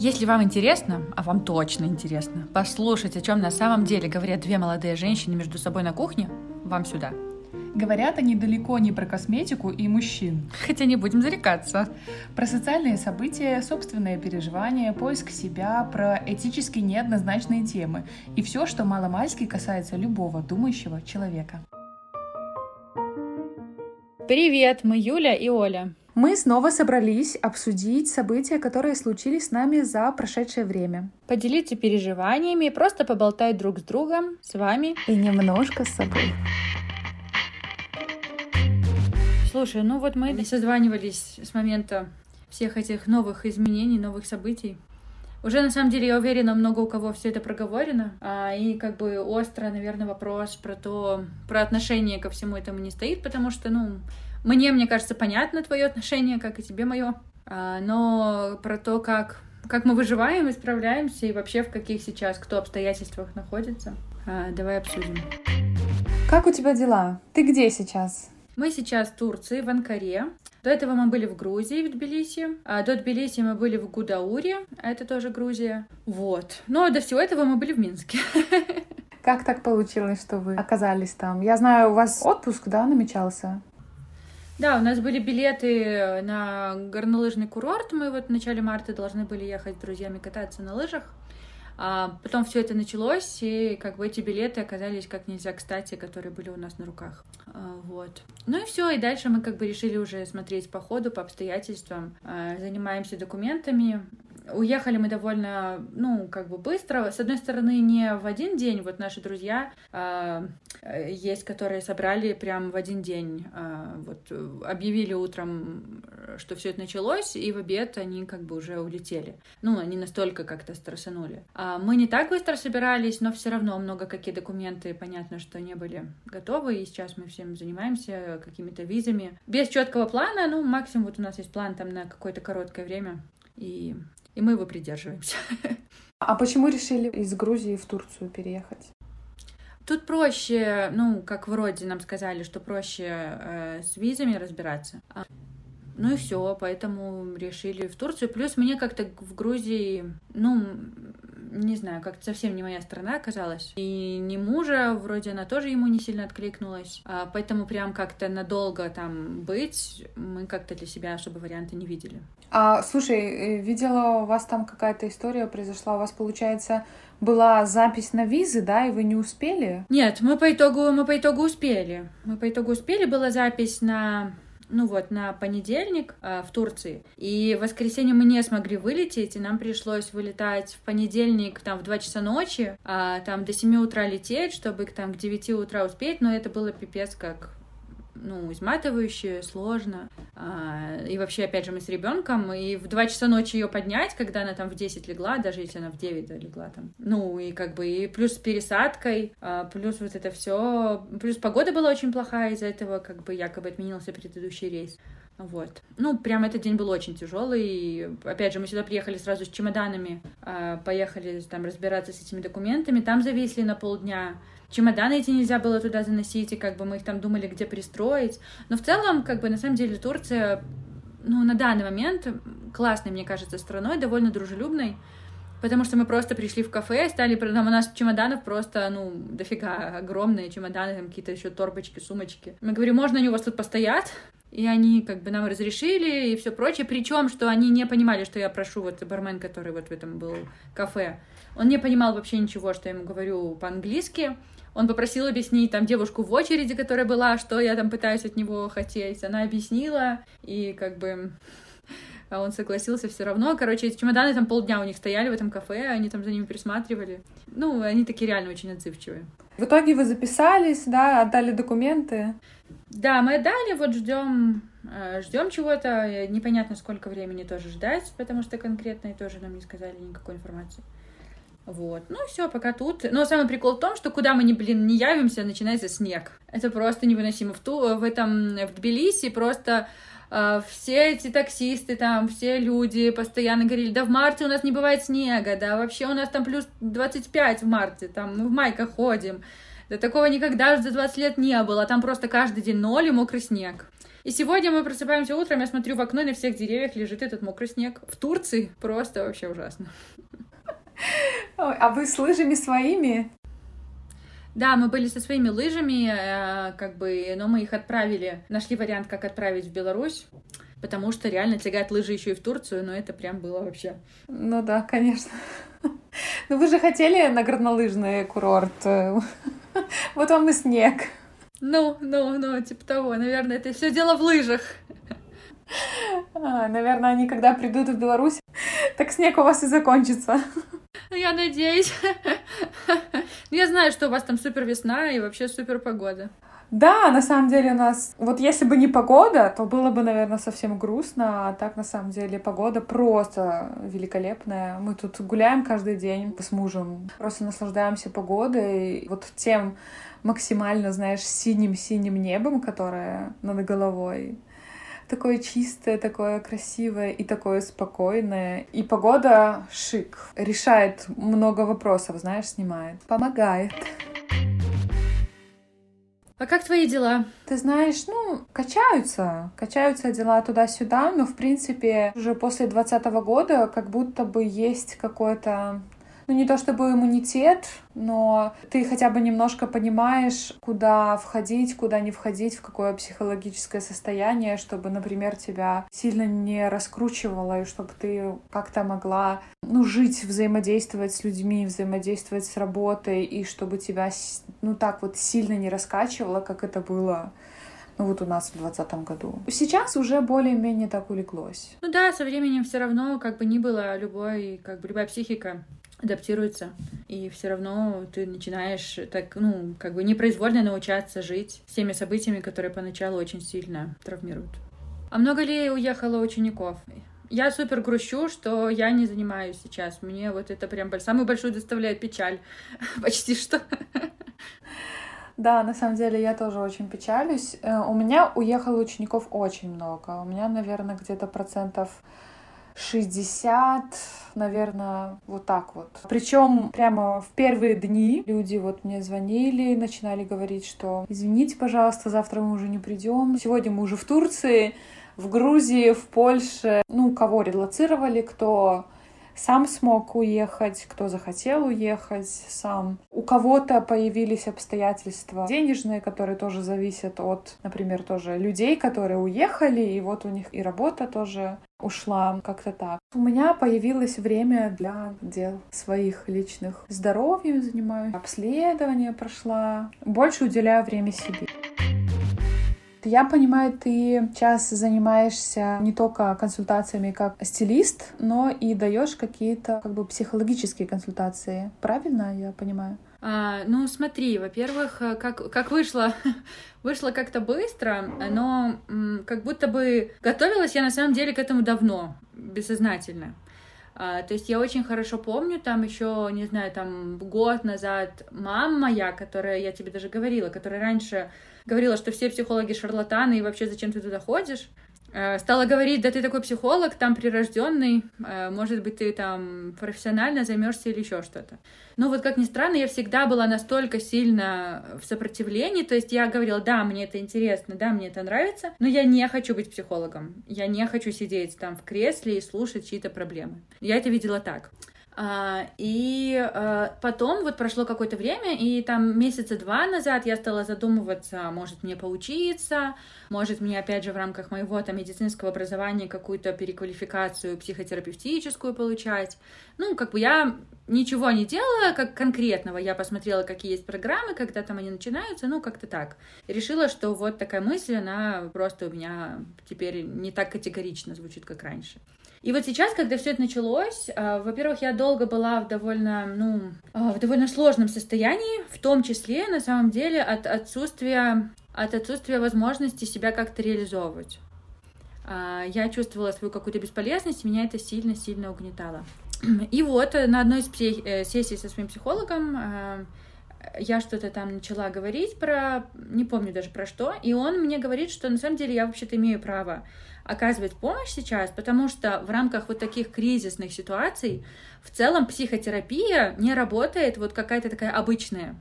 Если вам интересно, а вам точно интересно, послушать, о чем на самом деле говорят две молодые женщины между собой на кухне, вам сюда. Говорят они далеко не про косметику и мужчин. Хотя не будем зарекаться. Про социальные события, собственные переживания, поиск себя, про этически неоднозначные темы и все, что маломальски касается любого думающего человека. Привет, мы Юля и Оля. Мы снова собрались обсудить события, которые случились с нами за прошедшее время. Поделиться переживаниями просто поболтать друг с другом, с вами. И немножко с собой. Слушай, ну вот мы созванивались с момента всех этих новых изменений, новых событий. Уже на самом деле я уверена, много у кого все это проговорено. А, и как бы остро, наверное, вопрос про то, про отношение ко всему этому не стоит, потому что, ну, мне, мне кажется, понятно твое отношение, как и тебе мое. А, но про то, как, как мы выживаем и справляемся, и вообще в каких сейчас, кто обстоятельствах находится, а, давай обсудим. Как у тебя дела? Ты где сейчас? Мы сейчас в Турции, в Анкаре. До этого мы были в Грузии, в Тбилиси. А до Тбилиси мы были в Гудауре, это тоже Грузия. Вот. Но до всего этого мы были в Минске. Как так получилось, что вы оказались там? Я знаю, у вас отпуск, да, намечался? Да, у нас были билеты на горнолыжный курорт. Мы вот в начале марта должны были ехать с друзьями кататься на лыжах. А потом все это началось, и как бы эти билеты оказались как нельзя кстати, которые были у нас на руках. А, вот. Ну и все, и дальше мы как бы решили уже смотреть по ходу, по обстоятельствам. А, занимаемся документами, Уехали мы довольно, ну, как бы быстро. С одной стороны, не в один день. Вот наши друзья э, есть, которые собрали прям в один день. Э, вот объявили утром, что все это началось, и в обед они как бы уже улетели. Ну, они настолько как-то стрессанули. А мы не так быстро собирались, но все равно много какие документы, понятно, что не были готовы, и сейчас мы всем занимаемся какими-то визами. Без четкого плана, ну, максимум вот у нас есть план там на какое-то короткое время, и и мы его придерживаемся. А почему решили из Грузии в Турцию переехать? Тут проще, ну, как вроде нам сказали, что проще э, с визами разбираться. А, ну и все, поэтому решили в Турцию. Плюс мне как-то в Грузии, ну, не знаю, как-то совсем не моя страна оказалась. И не мужа, вроде она тоже ему не сильно откликнулась. А, поэтому прям как-то надолго там быть мы как-то для себя особо варианта не видели. А, слушай, э, видела у вас там какая-то история произошла, у вас, получается, была запись на визы, да, и вы не успели? Нет, мы по итогу, мы по итогу успели. Мы по итогу успели, была запись на ну вот, на понедельник э, в Турции. И в воскресенье мы не смогли вылететь, и нам пришлось вылетать в понедельник там в 2 часа ночи, а там до 7 утра лететь, чтобы там к 9 утра успеть, но это было пипец как ну, изматывающе, сложно. А, и вообще, опять же, мы с ребенком, и в 2 часа ночи ее поднять, когда она там в 10 легла, даже если она в 9 да, легла там. Ну, и как бы, и плюс с пересадкой, а, плюс вот это все. Плюс погода была очень плохая, из-за этого как бы якобы отменился предыдущий рейс. Вот. Ну, прям этот день был очень тяжелый. Опять же, мы сюда приехали сразу с чемоданами, а, поехали там разбираться с этими документами. Там зависли на полдня. Чемоданы эти нельзя было туда заносить, и как бы мы их там думали, где пристроить. Но в целом, как бы, на самом деле, Турция, ну, на данный момент классной, мне кажется, страной, довольно дружелюбной. Потому что мы просто пришли в кафе, стали, там у нас чемоданов просто, ну, дофига, огромные чемоданы, там какие-то еще торбочки, сумочки. Мы говорим, можно они у вас тут постоят? И они как бы нам разрешили и все прочее. Причем, что они не понимали, что я прошу, вот бармен, который вот в этом был кафе, он не понимал вообще ничего, что я ему говорю по-английски. Он попросил объяснить там девушку в очереди, которая была, что я там пытаюсь от него хотеть. Она объяснила, и как бы а он согласился все равно. Короче, эти чемоданы там полдня у них стояли в этом кафе, они там за ними присматривали. Ну, они такие реально очень отзывчивые. В итоге вы записались, да, отдали документы? Да, мы отдали, вот ждем э, ждем чего-то, непонятно сколько времени тоже ждать, потому что конкретно и тоже нам не сказали никакой информации. Вот. Ну, все, пока тут. Но самый прикол в том, что куда мы, не, блин, не явимся, начинается снег. Это просто невыносимо. В, ту, в этом, в Тбилиси просто э, все эти таксисты там, все люди постоянно говорили, да в марте у нас не бывает снега, да вообще у нас там плюс 25 в марте, там мы в майках ходим. Да такого никогда за 20 лет не было, там просто каждый день ноль и мокрый снег. И сегодня мы просыпаемся утром, я смотрю в окно, и на всех деревьях лежит этот мокрый снег. В Турции просто вообще ужасно. А вы с лыжами своими? Да, мы были со своими лыжами, э, как бы, но мы их отправили, нашли вариант, как отправить в Беларусь, потому что реально тягать лыжи еще и в Турцию, но это прям было вообще. Ну да, конечно. Ну вы же хотели на горнолыжный курорт. Вот вам и снег. Ну, ну, ну, типа того. Наверное, это все дело в лыжах. А, наверное, они когда придут в Беларусь, так снег у вас и закончится. Я надеюсь. Я знаю, что у вас там супер весна и вообще супер погода. Да, на самом деле у нас... Вот если бы не погода, то было бы, наверное, совсем грустно. А так, на самом деле, погода просто великолепная. Мы тут гуляем каждый день с мужем. Просто наслаждаемся погодой. Вот тем максимально, знаешь, синим-синим небом, которое над головой такое чистое, такое красивое и такое спокойное. И погода шик. Решает много вопросов, знаешь, снимает. Помогает. А как твои дела? Ты знаешь, ну, качаются. Качаются дела туда-сюда, но, в принципе, уже после двадцатого года как будто бы есть какое-то ну не то чтобы иммунитет, но ты хотя бы немножко понимаешь, куда входить, куда не входить, в какое психологическое состояние, чтобы, например, тебя сильно не раскручивало, и чтобы ты как-то могла, ну, жить, взаимодействовать с людьми, взаимодействовать с работой, и чтобы тебя, ну, так вот сильно не раскачивало, как это было ну вот у нас в двадцатом году. Сейчас уже более-менее так улеглось. Ну да, со временем все равно, как бы ни было, любой, как бы любая психика адаптируется, и все равно ты начинаешь так, ну, как бы непроизвольно научаться жить с теми событиями, которые поначалу очень сильно травмируют. А много ли уехало учеников? Я супер грущу, что я не занимаюсь сейчас. Мне вот это прям самую большую доставляет печаль. Почти что. Да, на самом деле я тоже очень печалюсь. Э, у меня уехало учеников очень много. У меня, наверное, где-то процентов 60, наверное, вот так вот. Причем прямо в первые дни люди вот мне звонили, начинали говорить, что извините, пожалуйста, завтра мы уже не придем. Сегодня мы уже в Турции, в Грузии, в Польше. Ну, кого релацировали, кто сам смог уехать, кто захотел уехать сам. У кого-то появились обстоятельства денежные, которые тоже зависят от, например, тоже людей, которые уехали, и вот у них и работа тоже ушла как-то так. У меня появилось время для дел своих личных. Здоровьем занимаюсь, обследование прошла. Больше уделяю время себе. Я понимаю, ты сейчас занимаешься не только консультациями как стилист, но и даешь какие-то как бы психологические консультации. Правильно я понимаю? А, ну, смотри, во-первых, как, как вышло, вышло как-то быстро, но как будто бы готовилась я на самом деле к этому давно, бессознательно. А, то есть я очень хорошо помню, там еще, не знаю, там год назад мама моя, которая, я тебе даже говорила, которая раньше говорила, что все психологи шарлатаны, и вообще зачем ты туда ходишь, стала говорить, да ты такой психолог, там прирожденный, э, может быть, ты там профессионально займешься или еще что-то. Но вот как ни странно, я всегда была настолько сильно в сопротивлении, то есть я говорила, да, мне это интересно, да, мне это нравится, но я не хочу быть психологом, я не хочу сидеть там в кресле и слушать чьи-то проблемы. Я это видела так. А, и а, потом вот прошло какое-то время, и там месяца два назад я стала задумываться, может мне поучиться, может мне опять же в рамках моего там медицинского образования какую-то переквалификацию психотерапевтическую получать. Ну, как бы я ничего не делала, как конкретного. Я посмотрела, какие есть программы, когда там они начинаются, ну, как-то так. Решила, что вот такая мысль, она просто у меня теперь не так категорично звучит, как раньше. И вот сейчас, когда все это началось, э, во-первых, я долго была в довольно, ну, э, в довольно сложном состоянии, в том числе, на самом деле, от отсутствия, от отсутствия возможности себя как-то реализовывать. Э, я чувствовала свою какую-то бесполезность, меня это сильно-сильно угнетало. И вот на одной из сессий со своим психологом я что-то там начала говорить про, не помню даже про что, и он мне говорит, что на самом деле я вообще-то имею право оказывать помощь сейчас, потому что в рамках вот таких кризисных ситуаций в целом психотерапия не работает вот какая-то такая обычная.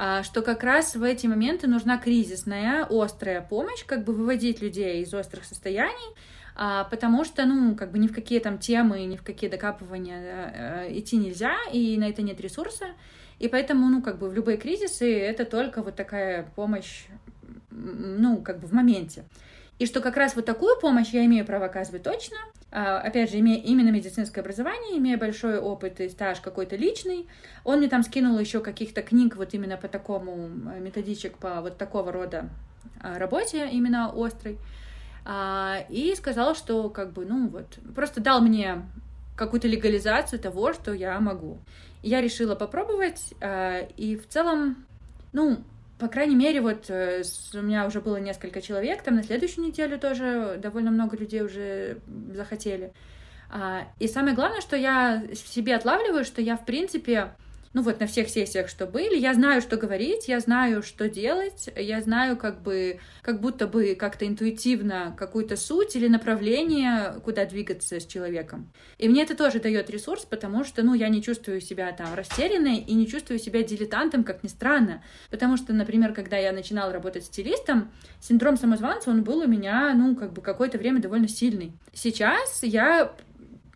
а, что как раз в эти моменты нужна кризисная, острая помощь, как бы выводить людей из острых состояний, а, потому что, ну, как бы ни в какие там темы, ни в какие докапывания э, идти нельзя, и на это нет ресурса, и поэтому, ну, как бы в любые кризисы это только вот такая помощь, ну, как бы в моменте. И что как раз вот такую помощь я имею право оказывать точно. А, опять же, имея именно медицинское образование, имея большой опыт и стаж какой-то личный, он мне там скинул еще каких-то книг вот именно по такому, методичек по вот такого рода а, работе, именно острой. А, и сказал, что как бы, ну вот, просто дал мне какую-то легализацию того, что я могу. Я решила попробовать, и в целом, ну, по крайней мере, вот э, у меня уже было несколько человек, там на следующую неделю тоже довольно много людей уже захотели. А, и самое главное, что я в себе отлавливаю, что я, в принципе, ну вот на всех сессиях, что были, я знаю, что говорить, я знаю, что делать, я знаю как бы, как будто бы как-то интуитивно какую-то суть или направление, куда двигаться с человеком. И мне это тоже дает ресурс, потому что, ну, я не чувствую себя там растерянной и не чувствую себя дилетантом, как ни странно. Потому что, например, когда я начинала работать стилистом, синдром самозванца, он был у меня, ну, как бы какое-то время довольно сильный. Сейчас я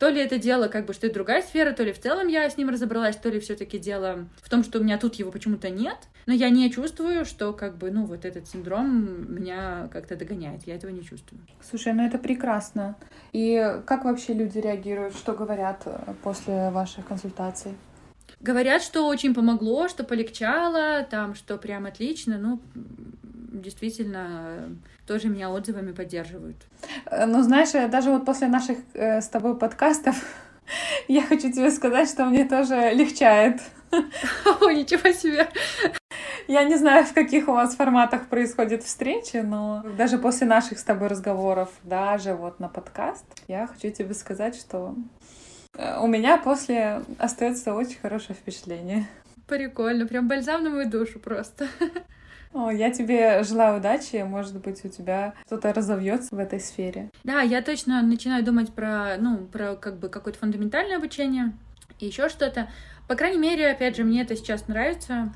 то ли это дело, как бы, что это другая сфера, то ли в целом я с ним разобралась, то ли все-таки дело в том, что у меня тут его почему-то нет. Но я не чувствую, что, как бы, ну, вот этот синдром меня как-то догоняет. Я этого не чувствую. Слушай, ну это прекрасно. И как вообще люди реагируют, что говорят э, после ваших консультаций? Говорят, что очень помогло, что полегчало, там, что прям отлично. Ну, действительно тоже меня отзывами поддерживают. Э, ну, знаешь, э, даже вот после наших э, с тобой подкастов я хочу тебе сказать, что мне тоже легчает. О, ничего себе! Я не знаю, в каких у вас форматах происходят встречи, но даже после наших с тобой разговоров, даже вот на подкаст, я хочу тебе сказать, что э, у меня после остается очень хорошее впечатление. Прикольно, прям бальзам на мою душу просто. О, я тебе желаю удачи, может быть, у тебя что-то разовьется в этой сфере. Да, я точно начинаю думать про, ну, про как бы какое-то фундаментальное обучение и еще что-то. По крайней мере, опять же, мне это сейчас нравится.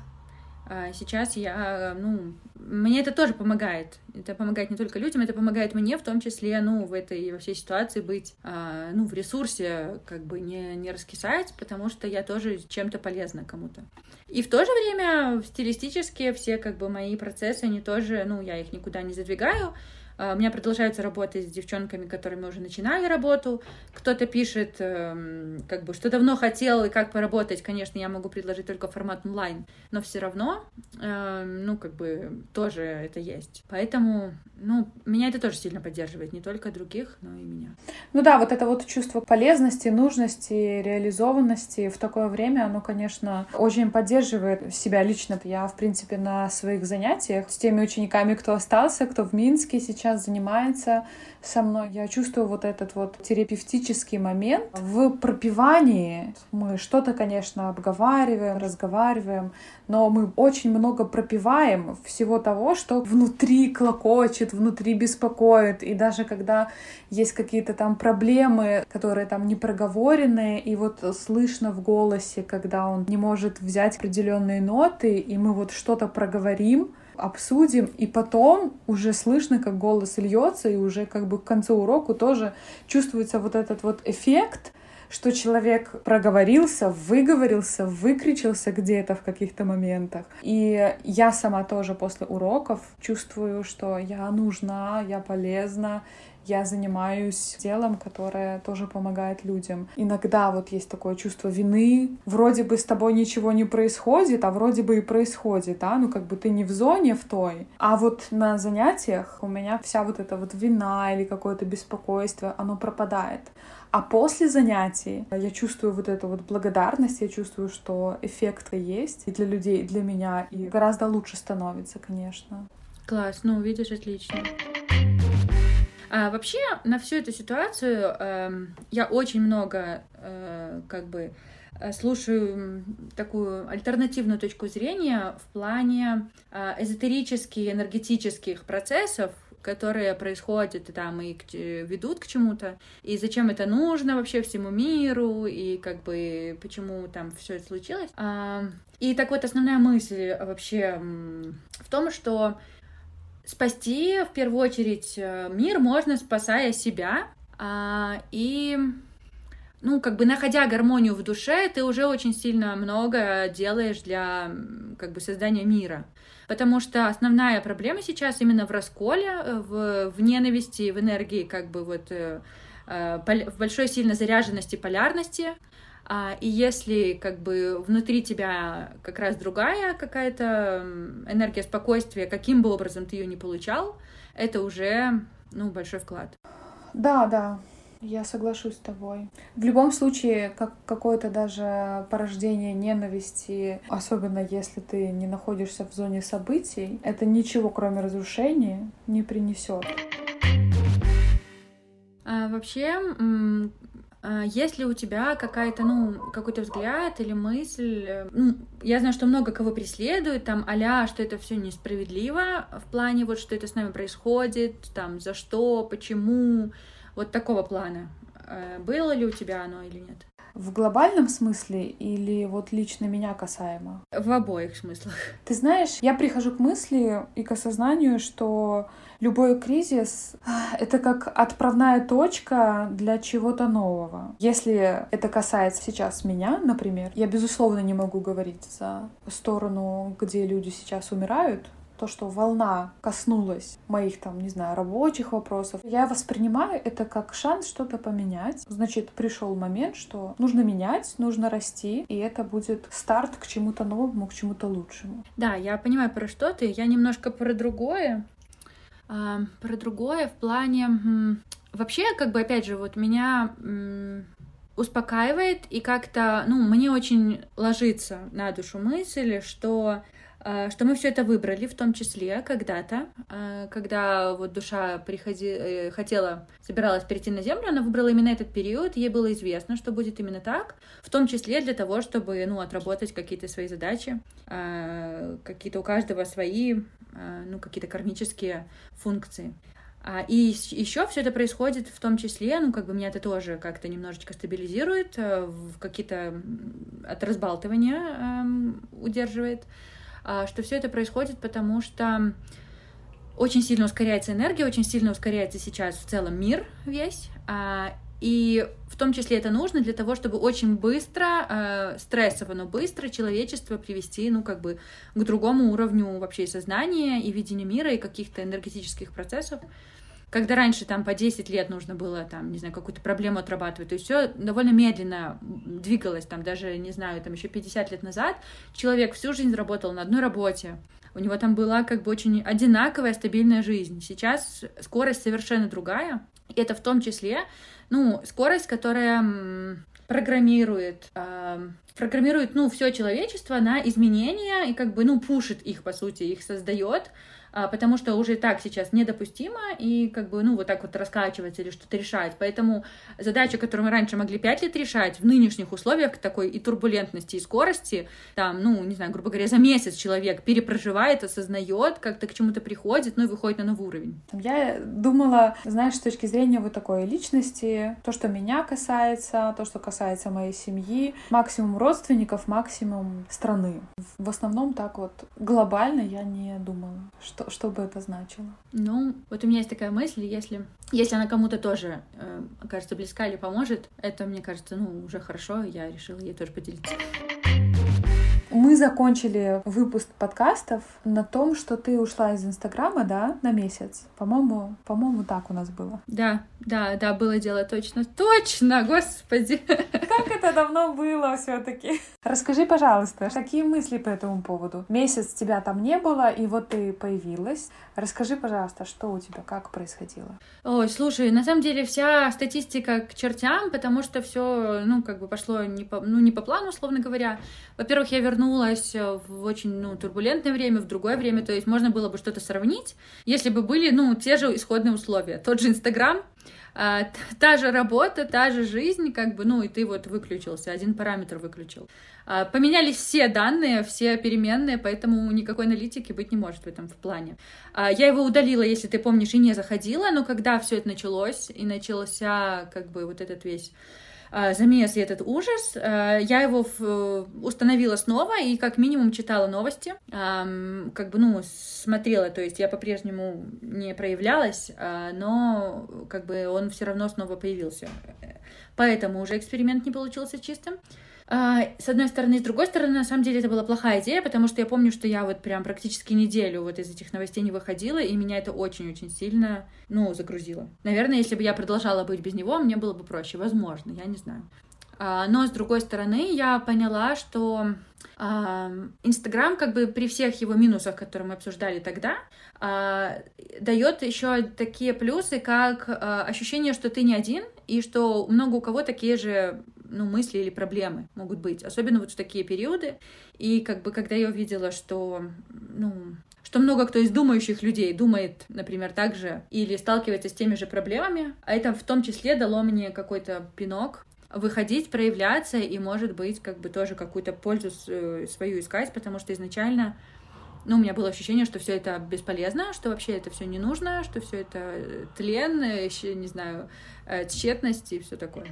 А сейчас я, ну, мне это тоже помогает. Это помогает не только людям, это помогает мне в том числе, ну, в этой во всей ситуации быть, а, ну, в ресурсе, как бы не, не раскисать, потому что я тоже чем-то полезна кому-то. И в то же время стилистически все, как бы, мои процессы, они тоже, ну, я их никуда не задвигаю, у меня продолжаются работы с девчонками, которыми уже начинали работу. Кто-то пишет, эм, как бы, что давно хотел и как поработать. Конечно, я могу предложить только формат онлайн, но все равно, эм, ну, как бы, тоже это есть. Поэтому, ну, меня это тоже сильно поддерживает, не только других, но и меня. Ну да, вот это вот чувство полезности, нужности, реализованности в такое время, оно, конечно, очень поддерживает себя лично-то. Я, в принципе, на своих занятиях с теми учениками, кто остался, кто в Минске сейчас, сейчас занимается со мной. Я чувствую вот этот вот терапевтический момент в пропивании. Мы что-то, конечно, обговариваем, разговариваем, но мы очень много пропиваем всего того, что внутри клокочет, внутри беспокоит. И даже когда есть какие-то там проблемы, которые там не проговоренные, и вот слышно в голосе, когда он не может взять определенные ноты, и мы вот что-то проговорим, обсудим, и потом уже слышно, как голос льется, и уже как бы к концу урока тоже чувствуется вот этот вот эффект, что человек проговорился, выговорился, выкричился где-то в каких-то моментах. И я сама тоже после уроков чувствую, что я нужна, я полезна, я занимаюсь делом, которое тоже помогает людям. Иногда вот есть такое чувство вины, вроде бы с тобой ничего не происходит, а вроде бы и происходит, да, ну как бы ты не в зоне в той. А вот на занятиях у меня вся вот эта вот вина или какое-то беспокойство, оно пропадает. А после занятий я чувствую вот эту вот благодарность, я чувствую, что эффект есть и для людей, и для меня, и гораздо лучше становится, конечно. Класс, ну, видишь, отлично. А, вообще, на всю эту ситуацию э, я очень много, э, как бы, э, слушаю такую альтернативную точку зрения в плане э, эзотерических, энергетических процессов, которые происходят там и ведут к чему-то, и зачем это нужно вообще всему миру, и как бы почему там все это случилось. А, и так вот основная мысль вообще в том, что спасти в первую очередь э, мир можно, спасая себя, а, и ну, как бы находя гармонию в душе, ты уже очень сильно много делаешь для как бы создания мира. Потому что основная проблема сейчас именно в расколе, э, в, в ненависти, в энергии, как бы вот э, в большой сильно заряженности, полярности. А, и если как бы внутри тебя как раз другая какая-то энергия спокойствия, каким бы образом ты ее не получал, это уже ну, большой вклад. Да, да, я соглашусь с тобой. В любом случае, как какое-то даже порождение ненависти, особенно если ты не находишься в зоне событий, это ничего, кроме разрушения, не принесет. А, вообще, есть ли у тебя какая-то, ну, какой-то взгляд или мысль? Э, ну, я знаю, что много кого преследует, там, аля, что это все несправедливо в плане вот, что это с нами происходит, там, за что, почему, вот такого плана. Э, было ли у тебя оно или нет? В глобальном смысле или вот лично меня касаемо? В обоих смыслах. Ты знаешь, я прихожу к мысли и к осознанию, что любой кризис — это как отправная точка для чего-то нового. Если это касается сейчас меня, например, я, безусловно, не могу говорить за сторону, где люди сейчас умирают, то, что волна коснулась моих там, не знаю, рабочих вопросов, я воспринимаю это как шанс что-то поменять. Значит, пришел момент, что нужно менять, нужно расти, и это будет старт к чему-то новому, к чему-то лучшему. Да, я понимаю, про что ты. Я немножко про другое. Про другое в плане... Вообще, как бы, опять же, вот меня успокаивает и как-то, ну, мне очень ложится на душу мысль, что а, что мы все это выбрали, в том числе когда-то, а, когда вот душа приходи, э, хотела, собиралась перейти на Землю, она выбрала именно этот период, ей было известно, что будет именно так, в том числе для того, чтобы, ну, отработать какие-то свои задачи, какие-то у каждого свои, ну, какие-то кармические функции. И еще все это происходит в том числе, ну, как бы меня это тоже как-то немножечко стабилизирует, э, в какие-то от разбалтывания эм, удерживает. А, что все это происходит, потому что очень сильно ускоряется энергия, очень сильно ускоряется сейчас в целом мир весь, а, и в том числе это нужно для того, чтобы очень быстро, э, стрессово, но быстро человечество привести, ну, как бы к другому уровню вообще сознания, и видения мира, и каких-то энергетических процессов. Когда раньше там по 10 лет нужно было там, не знаю, какую-то проблему отрабатывать, то есть все довольно медленно двигалось, там даже, не знаю, там еще 50 лет назад человек всю жизнь работал на одной работе, у него там была как бы очень одинаковая стабильная жизнь. Сейчас скорость совершенно другая, и это в том числе, ну, скорость, которая программирует, э, программирует, ну, все человечество на изменения и как бы, ну, пушит их, по сути, их создает, потому что уже так сейчас недопустимо и как бы, ну, вот так вот раскачиваться или что-то решать. Поэтому задача, которую мы раньше могли пять лет решать, в нынешних условиях такой и турбулентности, и скорости, там, ну, не знаю, грубо говоря, за месяц человек перепроживает, осознает, как-то к чему-то приходит, ну, и выходит на новый уровень. Я думала, знаешь, с точки зрения вот такой личности, то, что меня касается, то, что касается моей семьи, максимум родственников, максимум страны. В основном так вот глобально я не думала, что что, бы это значило? Ну, вот у меня есть такая мысль, если, если она кому-то тоже э, окажется близка или поможет, это, мне кажется, ну, уже хорошо, я решила ей тоже поделиться. Мы закончили выпуск подкастов на том, что ты ушла из Инстаграма, да, на месяц. По-моему, по-моему, так у нас было. Да, да, да, было дело точно. Точно, господи. Как это давно было все таки Расскажи, пожалуйста, какие мысли по этому поводу? Месяц тебя там не было, и вот ты появилась. Расскажи, пожалуйста, что у тебя, как происходило? Ой, слушай, на самом деле вся статистика к чертям, потому что все, ну, как бы пошло не по, ну, не по плану, условно говоря. Во-первых, я вернулась в очень, ну, турбулентное время, в другое время, то есть можно было бы что-то сравнить, если бы были, ну, те же исходные условия. Тот же Инстаграм, а, та же работа, та же жизнь, как бы, ну, и ты вот выключился, один параметр выключил. А, поменялись все данные, все переменные, поэтому никакой аналитики быть не может в этом в плане. Я его удалила, если ты помнишь, и не заходила, но когда все это началось, и начался, как бы, вот этот весь замес и этот ужас, а, я его установила снова и как минимум читала новости, как бы, ну, смотрела, то есть я по-прежнему не проявлялась, но как бы он все равно снова появился. Поэтому уже эксперимент не получился чистым. А, с одной стороны, с другой стороны, на самом деле это была плохая идея, потому что я помню, что я вот прям практически неделю вот из этих новостей не выходила, и меня это очень-очень сильно, ну, загрузило. Наверное, если бы я продолжала быть без него, мне было бы проще, возможно, я не знаю. А, но с другой стороны, я поняла, что а, Инстаграм, как бы при всех его минусах, которые мы обсуждали тогда, дает еще такие плюсы, как ощущение, что ты не один, и что много у кого такие же ну, мысли или проблемы могут быть, особенно вот в такие периоды. И как бы когда я увидела, что, ну, что много кто из думающих людей думает, например, так же, или сталкивается с теми же проблемами, а это в том числе дало мне какой-то пинок выходить, проявляться и, может быть, как бы тоже какую-то пользу э, свою искать, потому что изначально ну, у меня было ощущение, что все это бесполезно, что вообще это все не нужно, что все это э, тлен, еще, не знаю, э, тщетность и все такое.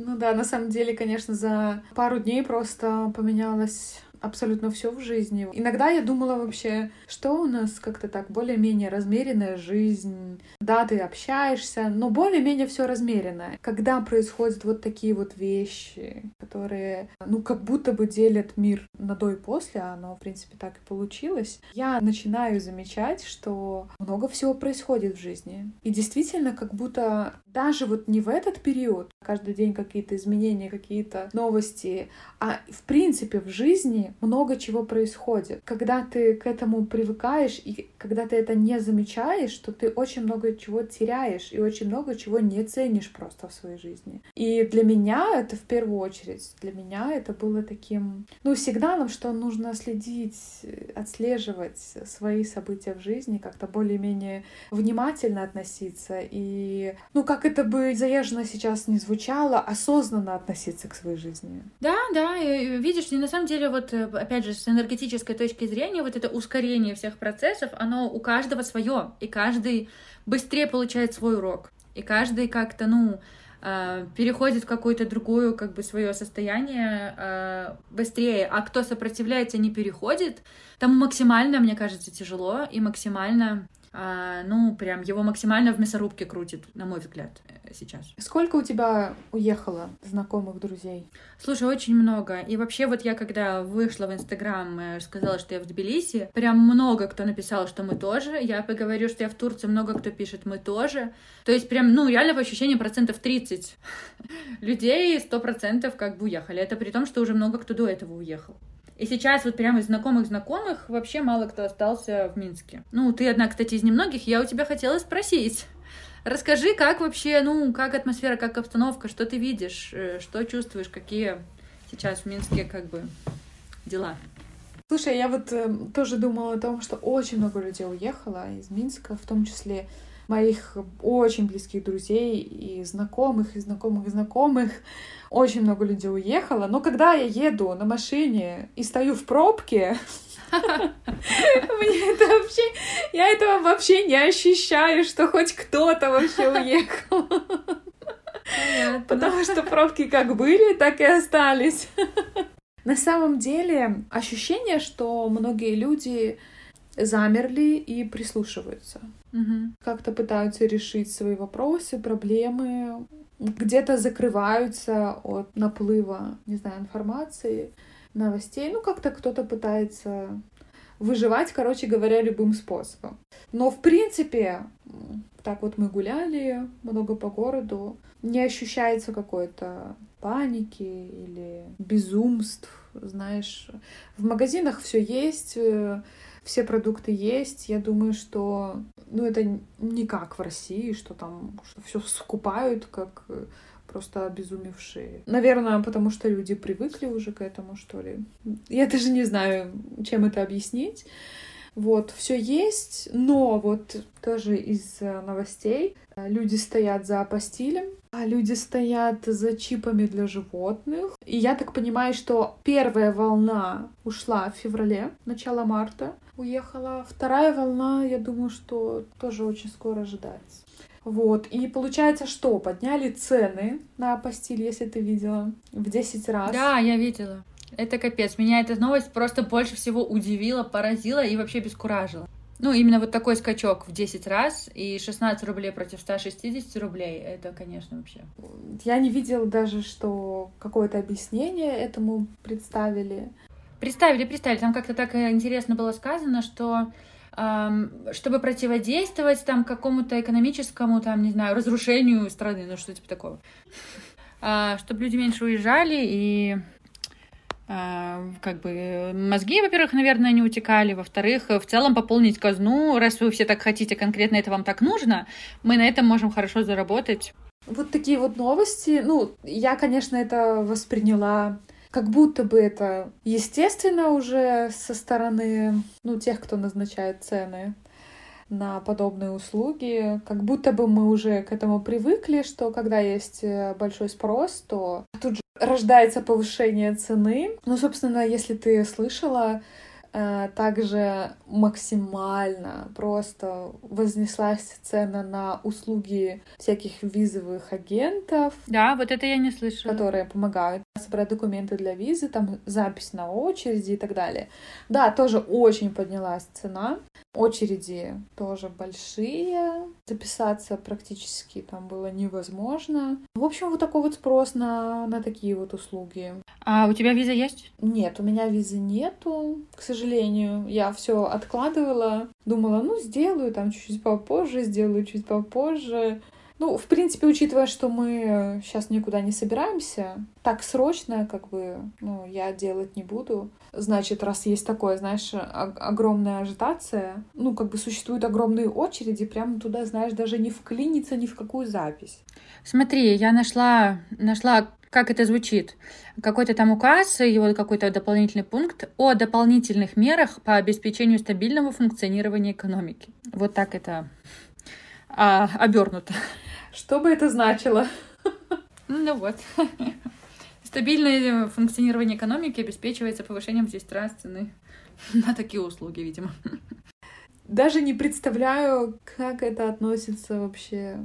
Ну да, на самом деле, конечно, за пару дней просто поменялось абсолютно все в жизни. Иногда я думала вообще, что у нас как-то так более-менее размеренная жизнь. Да, ты общаешься, но более-менее все размеренное. Когда происходят вот такие вот вещи, которые, ну, как будто бы делят мир на до и после, а оно, в принципе, так и получилось, я начинаю замечать, что много всего происходит в жизни. И действительно, как будто даже вот не в этот период, каждый день какие-то изменения, какие-то новости, а в принципе в жизни много чего происходит. Когда ты к этому привыкаешь и когда ты это не замечаешь, то ты очень много чего теряешь и очень много чего не ценишь просто в своей жизни. И для меня это в первую очередь, для меня это было таким, ну, сигналом, что нужно следить, отслеживать свои события в жизни, как-то более-менее внимательно относиться и, ну, как это бы заезженно сейчас не звучало, осознанно относиться к своей жизни. Да, да, видишь, на самом деле вот опять же, с энергетической точки зрения, вот это ускорение всех процессов, оно у каждого свое, и каждый быстрее получает свой урок, и каждый как-то, ну, а, переходит в какое-то другое, как бы, свое состояние э, быстрее, а кто сопротивляется, не переходит, тому максимально, мне кажется, тяжело и максимально а, ну, прям его максимально в мясорубке крутит, на мой взгляд, э, сейчас. Сколько у тебя уехало знакомых, друзей? Слушай, очень много. И вообще вот я, когда вышла в Инстаграм, сказала, что я в Тбилиси, прям много кто написал, что мы тоже. Я поговорю, что я в Турции, много кто пишет, мы тоже. То есть прям, ну, реально по ощущениям процентов 30 людей, 100% как бы уехали. Это при том, что уже много кто до этого уехал. И сейчас вот прямо из знакомых-знакомых вообще мало кто остался в Минске. Ну, ты одна, кстати, из немногих. Я у тебя хотела спросить. Расскажи, как вообще, ну, как атмосфера, как обстановка, что ты видишь, э, что чувствуешь, какие сейчас в Минске как бы дела? Слушай, я вот э, тоже думала о том, что очень много людей уехало из Минска, в том числе моих очень близких друзей и знакомых, и знакомых, и знакомых. Очень много людей уехало. Но когда я еду на машине и стою в пробке, мне это вообще... Я этого вообще не ощущаю, что хоть кто-то вообще уехал. Потому что пробки как были, так и остались. На самом деле ощущение, что многие люди замерли и прислушиваются. Угу. Как-то пытаются решить свои вопросы, проблемы, где-то закрываются от наплыва, не знаю, информации, новостей. Ну, как-то кто-то пытается выживать, короче говоря, любым способом. Но, в принципе, так вот мы гуляли много по городу, не ощущается какой-то паники или безумств, знаешь. В магазинах все есть, э, все продукты есть. Я думаю, что ну, это не как в России, что там что все скупают, как э, просто обезумевшие. Наверное, потому что люди привыкли уже к этому, что ли. Я даже не знаю, чем это объяснить. Вот, все есть, но вот тоже из э, новостей э, люди стоят за апостилем, а люди стоят за чипами для животных. И я так понимаю, что первая волна ушла в феврале, начало марта уехала. Вторая волна, я думаю, что тоже очень скоро ожидается. Вот, и получается, что подняли цены на апостиль, если ты видела, в 10 раз. Да, я видела. Это капец. Меня эта новость просто больше всего удивила, поразила и вообще бескуражила. Ну, именно вот такой скачок в 10 раз и 16 рублей против 160 рублей, это, конечно, вообще. Я не видела даже, что какое-то объяснение этому представили. Представили, представили. Там как-то так интересно было сказано, что чтобы противодействовать там какому-то экономическому, там, не знаю, разрушению страны, ну что типа такого, э, чтобы люди меньше уезжали и а, как бы мозги, во-первых, наверное, не утекали, во-вторых, в целом пополнить казну, раз вы все так хотите, конкретно это вам так нужно, мы на этом можем хорошо заработать. Вот такие вот новости, ну, я, конечно, это восприняла как будто бы это естественно уже со стороны, ну, тех, кто назначает цены на подобные услуги. Как будто бы мы уже к этому привыкли, что когда есть э, большой спрос, то тут же рождается повышение цены. Ну, собственно, если ты слышала, Э, также максимально просто вознеслась цена на услуги всяких визовых агентов. Да, вот это я не слышала. Которые помогают собрать документы для визы, там запись на очереди и так далее. Да, тоже очень поднялась цена. Очереди тоже большие. Записаться практически там было невозможно. В общем, вот такой вот спрос на, на такие вот услуги. А у тебя виза есть? Нет, у меня визы нету, к сожалению. Я все откладывала, думала, ну, сделаю там чуть-чуть попозже, сделаю чуть попозже. Ну, в принципе, учитывая, что мы сейчас никуда не собираемся, так срочно, как бы, ну, я делать не буду. Значит, раз есть такое, знаешь, огромная ажитация, ну, как бы существуют огромные очереди, прямо туда, знаешь, даже не вклиниться ни в какую запись. Смотри, я нашла, нашла как это звучит? Какой-то там указ, его какой-то дополнительный пункт о дополнительных мерах по обеспечению стабильного функционирования экономики. Вот так это а, обернуто. Что бы это значило? Ну вот. Стабильное функционирование экономики обеспечивается повышением в 10 раз цены на такие услуги, видимо. Даже не представляю, как это относится вообще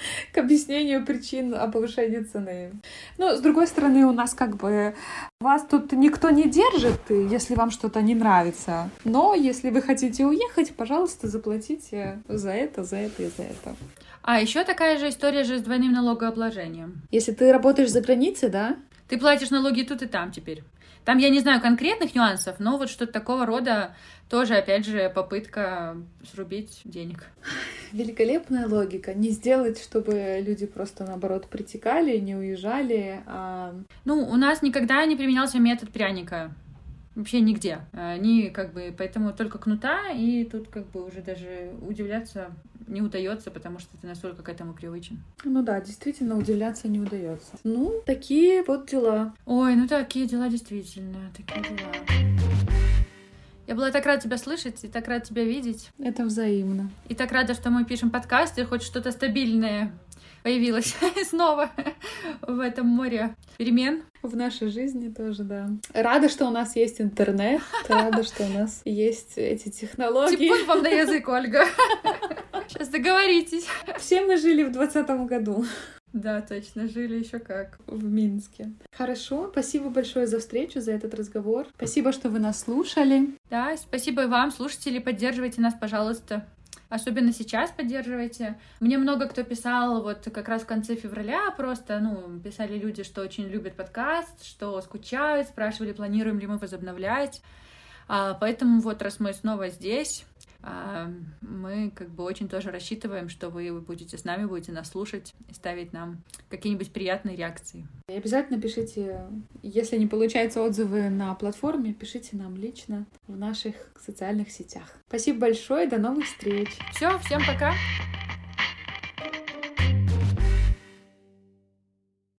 к объяснению причин о повышении цены. Но, с другой стороны, у нас как бы вас тут никто не держит, если вам что-то не нравится. Но если вы хотите уехать, пожалуйста, заплатите за это, за это и за это. А еще такая же история же с двойным налогообложением. Если ты работаешь за границей, да? Ты платишь налоги тут и там теперь. Там я не знаю конкретных нюансов, но вот что-то такого рода тоже, опять же, попытка срубить денег. Великолепная логика. Не сделать, чтобы люди просто, наоборот, притекали, не уезжали. А... Ну, у нас никогда не применялся метод пряника. Вообще нигде. Они как бы, поэтому только кнута, и тут как бы уже даже удивляться не удается, потому что ты настолько к этому привычен. Ну да, действительно, удивляться не удается. Ну, такие вот дела. Ой, ну такие дела действительно, такие дела. Я была так рада тебя слышать и так рада тебя видеть. Это взаимно. И так рада, что мы пишем подкаст, и хоть что-то стабильное появилось снова в этом море перемен. В нашей жизни тоже, да. Рада, что у нас есть интернет, рада, что у нас есть эти технологии. Типун вам на язык, Ольга. Сейчас договоритесь. Все мы жили в двадцатом году. Да, точно, жили еще как. В Минске. Хорошо, спасибо большое за встречу, за этот разговор. Спасибо, что вы нас слушали. Да, спасибо и вам, слушатели, поддерживайте нас, пожалуйста. Особенно сейчас поддерживайте. Мне много кто писал вот как раз в конце февраля просто, ну, писали люди, что очень любят подкаст, что скучают, спрашивали, планируем ли мы возобновлять. А, поэтому вот раз мы снова здесь, мы как бы очень тоже рассчитываем, что вы будете с нами, будете нас слушать и ставить нам какие-нибудь приятные реакции. И обязательно пишите, если не получаются отзывы на платформе, пишите нам лично в наших социальных сетях. Спасибо большое, до новых встреч. Все, всем пока.